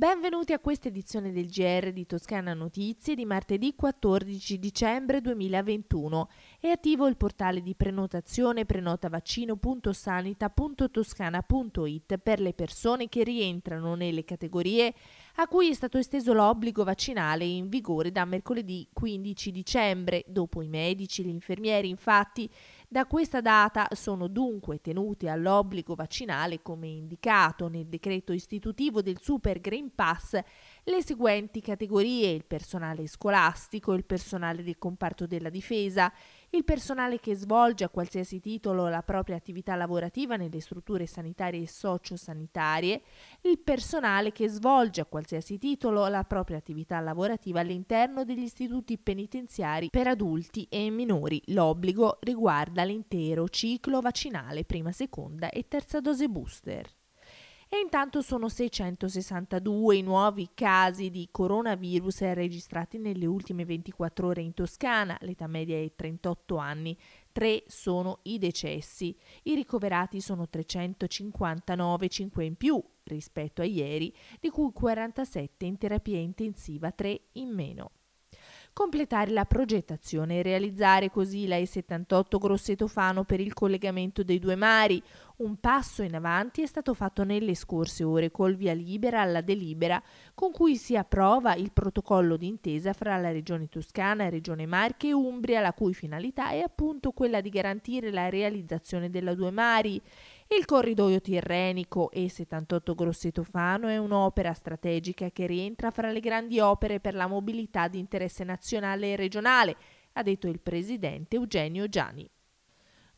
Benvenuti a questa edizione del GR di Toscana Notizie di martedì 14 dicembre 2021. È attivo il portale di prenotazione prenotavaccino.sanita.toscana.it per le persone che rientrano nelle categorie a cui è stato esteso l'obbligo vaccinale in vigore da mercoledì 15 dicembre. Dopo i medici e gli infermieri, infatti, da questa data sono dunque tenuti all'obbligo vaccinale come indicato nel decreto istitutivo del Super Green Pass le seguenti categorie: il personale scolastico, il personale del comparto della difesa, il personale che svolge a qualsiasi titolo la propria attività lavorativa nelle strutture sanitarie e sociosanitarie, il personale che svolge a qualsiasi titolo la propria attività lavorativa all'interno degli istituti penitenziari per adulti e minori. L'obbligo riguarda l'intero ciclo vaccinale prima, seconda e terza dose booster e intanto sono 662 i nuovi casi di coronavirus registrati nelle ultime 24 ore in Toscana, l'età media è 38 anni, 3 sono i decessi, i ricoverati sono 359, 5 in più rispetto a ieri, di cui 47 in terapia intensiva, 3 in meno completare la progettazione e realizzare così la E78 Grosseto Fano per il collegamento dei due mari. Un passo in avanti è stato fatto nelle scorse ore col via libera alla delibera con cui si approva il protocollo d'intesa fra la Regione Toscana, Regione Marche e Umbria, la cui finalità è appunto quella di garantire la realizzazione della due mari il corridoio tirrenico E78 Grosseto Fano è un'opera strategica che rientra fra le grandi opere per la mobilità di interesse nazionale e regionale, ha detto il presidente Eugenio Gianni.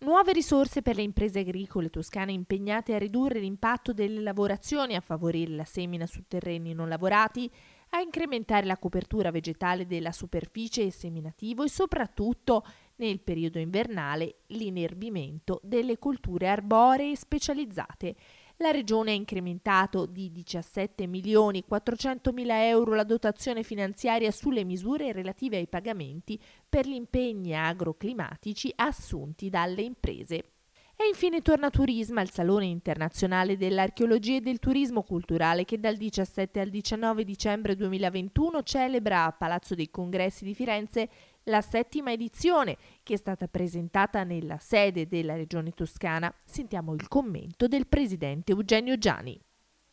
Nuove risorse per le imprese agricole toscane impegnate a ridurre l'impatto delle lavorazioni, a favorire la semina su terreni non lavorati, a incrementare la copertura vegetale della superficie e seminativo e soprattutto nel periodo invernale l'inerbimento delle colture arboree specializzate. La Regione ha incrementato di 17 milioni 400 mila euro la dotazione finanziaria sulle misure relative ai pagamenti per gli impegni agroclimatici assunti dalle imprese. E infine torna Turisma, il Salone internazionale dell'archeologia e del turismo culturale che dal 17 al 19 dicembre 2021 celebra a Palazzo dei Congressi di Firenze la settima edizione che è stata presentata nella sede della Regione Toscana. Sentiamo il commento del presidente Eugenio Giani.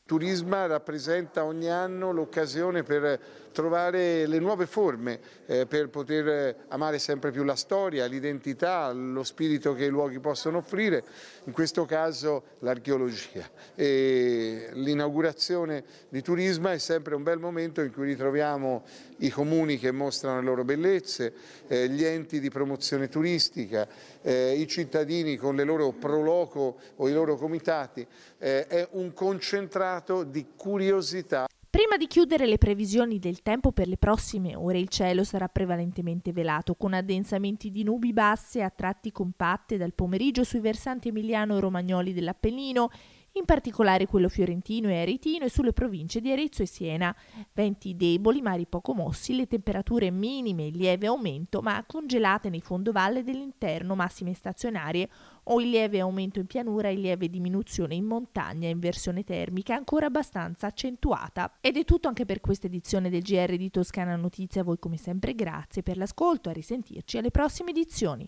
Turisma rappresenta ogni anno l'occasione per trovare le nuove forme, eh, per poter amare sempre più la storia, l'identità, lo spirito che i luoghi possono offrire, in questo caso l'archeologia. L'inaugurazione di Turisma è sempre un bel momento in cui ritroviamo i comuni che mostrano le loro bellezze, eh, gli enti di promozione turistica, eh, i cittadini con le loro proloco o i loro comitati. Eh, è un concentrato stato di curiosità. Prima di chiudere le previsioni del tempo per le prossime ore, il cielo sarà prevalentemente velato, con addensamenti di nubi basse a tratti compatte dal pomeriggio sui versanti emiliano e romagnoli dell'Appennino in particolare quello fiorentino e aretino e sulle province di Arezzo e Siena. Venti deboli, mari poco mossi, le temperature minime in lieve aumento, ma congelate nei fondovalle dell'interno, massime stazionarie o in lieve aumento in pianura e lieve diminuzione in montagna, inversione termica ancora abbastanza accentuata. Ed è tutto anche per questa edizione del GR di Toscana Notizia. A voi come sempre grazie per l'ascolto, a risentirci alle prossime edizioni.